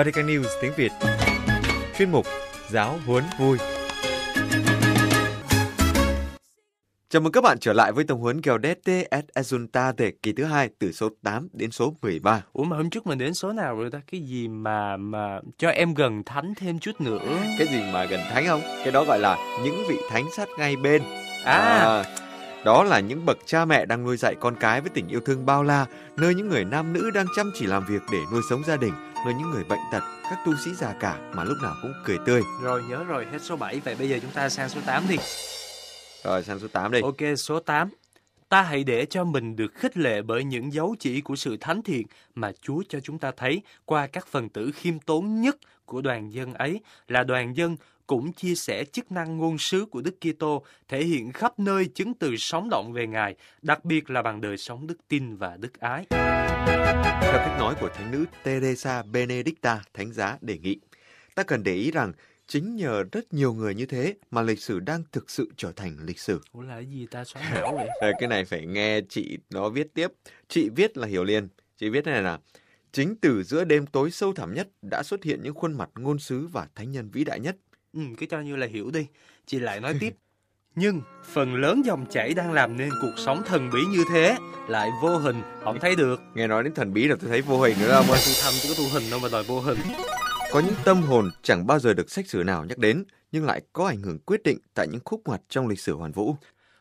Vatican News tiếng Việt Chuyên mục Giáo huấn vui Chào mừng các bạn trở lại với tổng huấn Gaudete et Exultate kỳ thứ hai từ số 8 đến số 13. Ủa mà hôm trước mình đến số nào rồi ta? Cái gì mà mà cho em gần thánh thêm chút nữa? Cái gì mà gần thánh không? Cái đó gọi là những vị thánh sát ngay bên. À, À, đó là những bậc cha mẹ đang nuôi dạy con cái với tình yêu thương bao la, nơi những người nam nữ đang chăm chỉ làm việc để nuôi sống gia đình, nơi những người bệnh tật, các tu sĩ già cả mà lúc nào cũng cười tươi. rồi nhớ rồi, hết số 7 vậy bây giờ chúng ta sang số 8 đi. Rồi sang số 8 đây. Ok, số 8. Ta hãy để cho mình được khích lệ bởi những dấu chỉ của sự thánh thiện mà Chúa cho chúng ta thấy qua các phần tử khiêm tốn nhất của đoàn dân ấy là đoàn dân cũng chia sẻ chức năng ngôn sứ của Đức Kitô thể hiện khắp nơi chứng từ sống động về Ngài, đặc biệt là bằng đời sống đức tin và đức ái. Theo cách nói của thánh nữ Teresa Benedicta, thánh giá đề nghị, ta cần để ý rằng chính nhờ rất nhiều người như thế mà lịch sử đang thực sự trở thành lịch sử. Ủa là cái gì ta xoắn não vậy? Đây, cái này phải nghe chị nó viết tiếp. Chị viết là hiểu liền. Chị viết này là Chính từ giữa đêm tối sâu thẳm nhất đã xuất hiện những khuôn mặt ngôn sứ và thánh nhân vĩ đại nhất. Ừ, cứ cho như là hiểu đi. Chị lại nói tiếp. Nhưng phần lớn dòng chảy đang làm nên cuộc sống thần bí như thế lại vô hình, không thấy được. Nghe nói đến thần bí là tôi thấy vô hình nữa. Mà tu thăm chứ có tu hình đâu mà đòi vô hình. Có những tâm hồn chẳng bao giờ được sách sử nào nhắc đến, nhưng lại có ảnh hưởng quyết định tại những khúc ngoặt trong lịch sử hoàn vũ.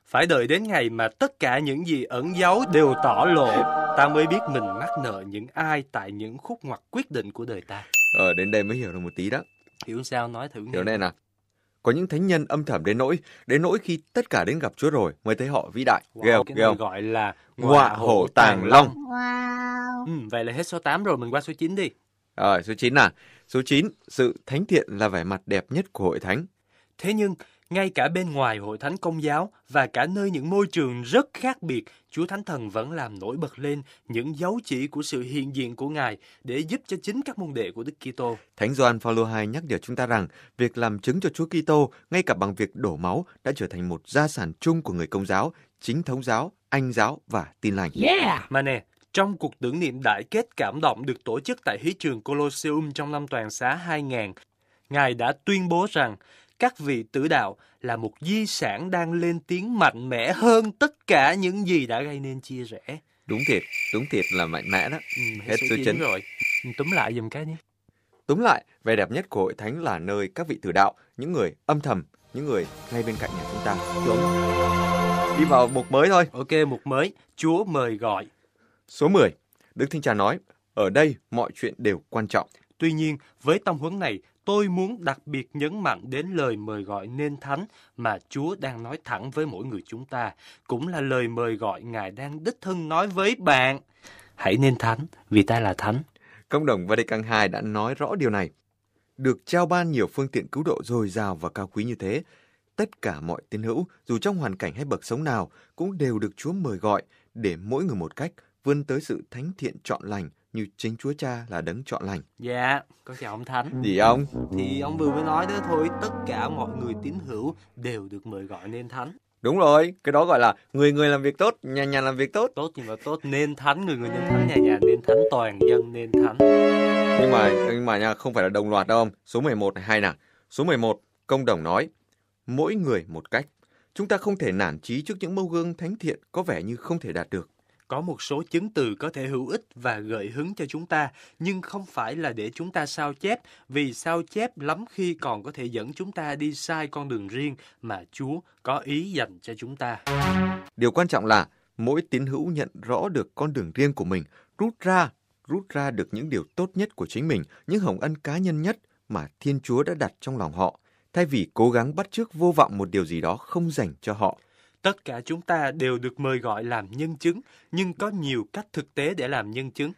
Phải đợi đến ngày mà tất cả những gì ẩn giấu đều tỏ lộ, ta mới biết mình mắc nợ những ai tại những khúc ngoặt quyết định của đời ta. Ờ, đến đây mới hiểu được một tí đó. Hiểu sao nói thử nghe. Hiểu đây nào. Có những thánh nhân âm thầm đến nỗi, đến nỗi khi tất cả đến gặp Chúa rồi mới thấy họ vĩ đại. Wow, ghê không? cái Ghê này không? gọi là Ngọa hổ tàng long. Wow. Ừ, vậy là hết số 8 rồi, mình qua số 9 đi. Rồi, số 9 là Số 9, sự thánh thiện là vẻ mặt đẹp nhất của hội thánh. Thế nhưng, ngay cả bên ngoài hội thánh công giáo và cả nơi những môi trường rất khác biệt, Chúa Thánh Thần vẫn làm nổi bật lên những dấu chỉ của sự hiện diện của Ngài để giúp cho chính các môn đệ của Đức Kitô. Thánh Gioan Phaolô II nhắc nhở chúng ta rằng việc làm chứng cho Chúa Kitô ngay cả bằng việc đổ máu đã trở thành một gia sản chung của người công giáo, chính thống giáo, anh giáo và tin lành. Mà nè, trong cuộc tưởng niệm đại kết cảm động được tổ chức tại hí trường Colosseum trong năm toàn xá 2000, Ngài đã tuyên bố rằng các vị tử đạo là một di sản đang lên tiếng mạnh mẽ hơn tất cả những gì đã gây nên chia rẽ. Đúng thiệt, đúng thiệt là mạnh mẽ đó. Ừ, Hết số chín chín. rồi. Ừ, Túm lại dùm cái nhé. Túm lại, vẻ đẹp nhất của hội thánh là nơi các vị tử đạo, những người âm thầm, những người ngay bên cạnh nhà chúng ta. Đi vào mục mới thôi. Ok, mục mới. Chúa mời gọi. Số 10. Đức Thánh Cha nói, ở đây mọi chuyện đều quan trọng. Tuy nhiên, với tâm huấn này, tôi muốn đặc biệt nhấn mạnh đến lời mời gọi nên thánh mà Chúa đang nói thẳng với mỗi người chúng ta, cũng là lời mời gọi Ngài đang đích thân nói với bạn. Hãy nên thánh, vì ta là thánh. Công đồng Vatican II đã nói rõ điều này. Được trao ban nhiều phương tiện cứu độ dồi dào và cao quý như thế, tất cả mọi tín hữu, dù trong hoàn cảnh hay bậc sống nào, cũng đều được Chúa mời gọi để mỗi người một cách vươn tới sự thánh thiện trọn lành như chính Chúa Cha là đấng chọn lành. Dạ, con chào ông Thánh. Gì ông? Thì ông vừa mới nói đó thôi, tất cả mọi người tín hữu đều được mời gọi nên thánh. Đúng rồi, cái đó gọi là người người làm việc tốt, nhà nhà làm việc tốt. Tốt nhưng mà tốt nên thánh, người người nên thánh, nhà nhà nên thánh, toàn dân nên thánh. Nhưng mà nhưng mà nha, không phải là đồng loạt đâu ông. Số 11 này hay nè. Số 11, công đồng nói, mỗi người một cách. Chúng ta không thể nản chí trước những mâu gương thánh thiện có vẻ như không thể đạt được. Có một số chứng từ có thể hữu ích và gợi hứng cho chúng ta, nhưng không phải là để chúng ta sao chép, vì sao chép lắm khi còn có thể dẫn chúng ta đi sai con đường riêng mà Chúa có ý dành cho chúng ta. Điều quan trọng là mỗi tín hữu nhận rõ được con đường riêng của mình, rút ra, rút ra được những điều tốt nhất của chính mình, những hồng ân cá nhân nhất mà Thiên Chúa đã đặt trong lòng họ, thay vì cố gắng bắt chước vô vọng một điều gì đó không dành cho họ. Tất cả chúng ta đều được mời gọi làm nhân chứng, nhưng có nhiều cách thực tế để làm nhân chứng.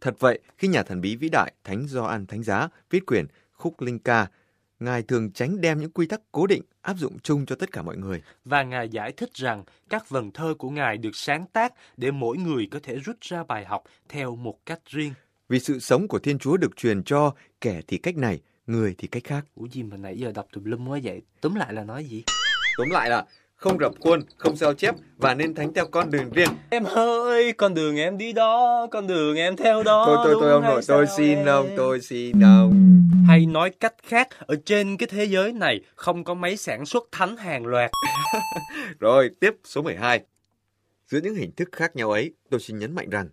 Thật vậy, khi nhà thần bí vĩ đại Thánh Gioan Thánh Giá viết quyển Khúc Linh Ca, Ngài thường tránh đem những quy tắc cố định áp dụng chung cho tất cả mọi người. Và Ngài giải thích rằng các vần thơ của Ngài được sáng tác để mỗi người có thể rút ra bài học theo một cách riêng. Vì sự sống của Thiên Chúa được truyền cho kẻ thì cách này, người thì cách khác. Ủa gì mà nãy giờ đọc tùm lum quá vậy? Túm lại là nói gì? Tóm lại là không rập khuôn, không sao chép và nên thánh theo con đường riêng. Em ơi, con đường em đi đó, con đường em theo đó. Tôi tôi tôi ông nội, tôi xin em? ông, tôi xin ông. Hay nói cách khác, ở trên cái thế giới này không có máy sản xuất thánh hàng loạt. Rồi, tiếp số 12. Giữa những hình thức khác nhau ấy, tôi xin nhấn mạnh rằng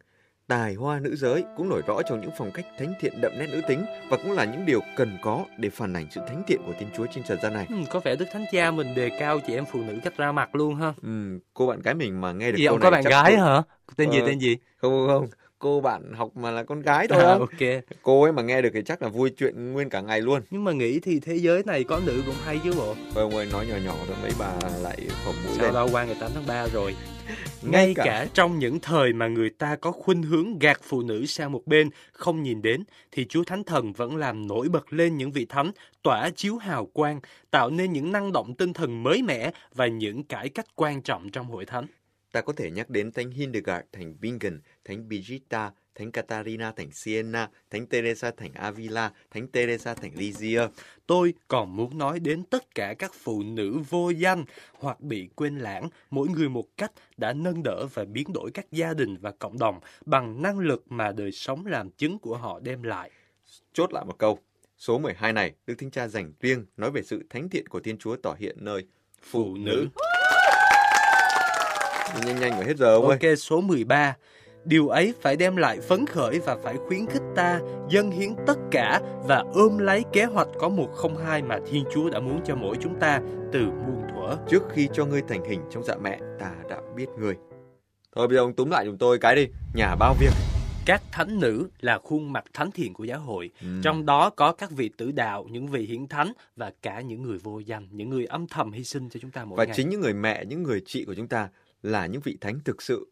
tài hoa nữ giới cũng nổi rõ trong những phong cách thánh thiện đậm nét nữ tính và cũng là những điều cần có để phản ảnh sự thánh thiện của Thiên Chúa trên trần gian này. Ừ, có vẻ Đức Thánh Cha mình đề cao chị em phụ nữ cách ra mặt luôn ha. Ừ, cô bạn gái mình mà nghe được Gì câu ông này có bạn chắc gái hả? Tên gì Ờ, tên gì? Không không không, cô bạn học mà là con gái thôi À, ok. Cô ấy mà nghe được thì chắc là vui chuyện nguyên cả ngày luôn. Nhưng mà nghĩ thì thế giới này có nữ cũng hay chứ bộ. Ông ơi nói nhỏ nhỏ thôi mấy bà lại phồng mũi Sao lên. đâu qua ngày 8 tháng 3 rồi. Ngay Ngay cả- cả trong những thời mà người ta có khuynh hướng gạt phụ nữ sang một bên, không nhìn đến, thì Chúa Thánh Thần vẫn làm nổi bật lên những vị thánh, tỏa chiếu hào quang, tạo nên những năng động tinh thần mới mẻ và những cải cách quan trọng trong hội thánh. Ta có thể nhắc đến Thánh Hildegard thành Bingen, Thánh Brigitta, Thánh Catarina thành Siena, Thánh Teresa thành Avila, Thánh Teresa thành Lizia. Tôi còn muốn nói đến tất cả các phụ nữ vô danh hoặc bị quên lãng, mỗi người một cách đã nâng đỡ và biến đổi các gia đình và cộng đồng bằng năng lực mà đời sống làm chứng của họ đem lại. Chốt lại một câu. Số 12 này, Đức Thánh Cha dành riêng nói về sự thánh thiện của Thiên Chúa tỏ hiện nơi Phụ nữ. Nhanh nhanh rồi hết giờ ông ơi. Ok, số 13. Điều ấy phải đem lại phấn khởi và phải khuyến khích ta dâng hiến tất cả và ôm lấy kế hoạch có 102 mà Thiên Chúa đã muốn cho mỗi chúng ta từ muôn thuở. Trước khi cho ngươi thành hình trong dạ mẹ, ta đã biết ngươi. Thôi bây giờ ông túm lại chúng tôi cái đi. Nhà bao việc. Các thánh nữ là khuôn mặt thánh thiện của giáo hội. Ừ. Trong đó có các vị tử đạo, những vị hiển thánh và cả những người vô danh, những người âm thầm hy sinh cho chúng ta mỗi Và ngày. chính những người mẹ, những người chị của chúng ta là những vị thánh thực sự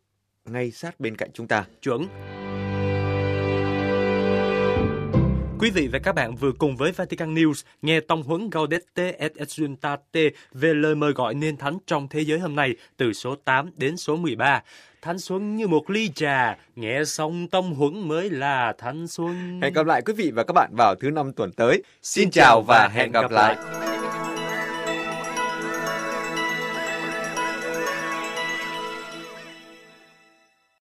ngay sát bên cạnh chúng ta. chuẩn. Quý vị và các bạn vừa cùng với Vatican News nghe tông huấn Gaudete et Exsultate về lời mời gọi nên thánh trong thế giới hôm nay từ số 8 đến số 13. Thanh xuân như một ly trà, nghe xong tông huấn mới là thanh xuân. Hẹn gặp lại quý vị và các bạn vào thứ năm tuần tới. Xin chào và hẹn gặp lại.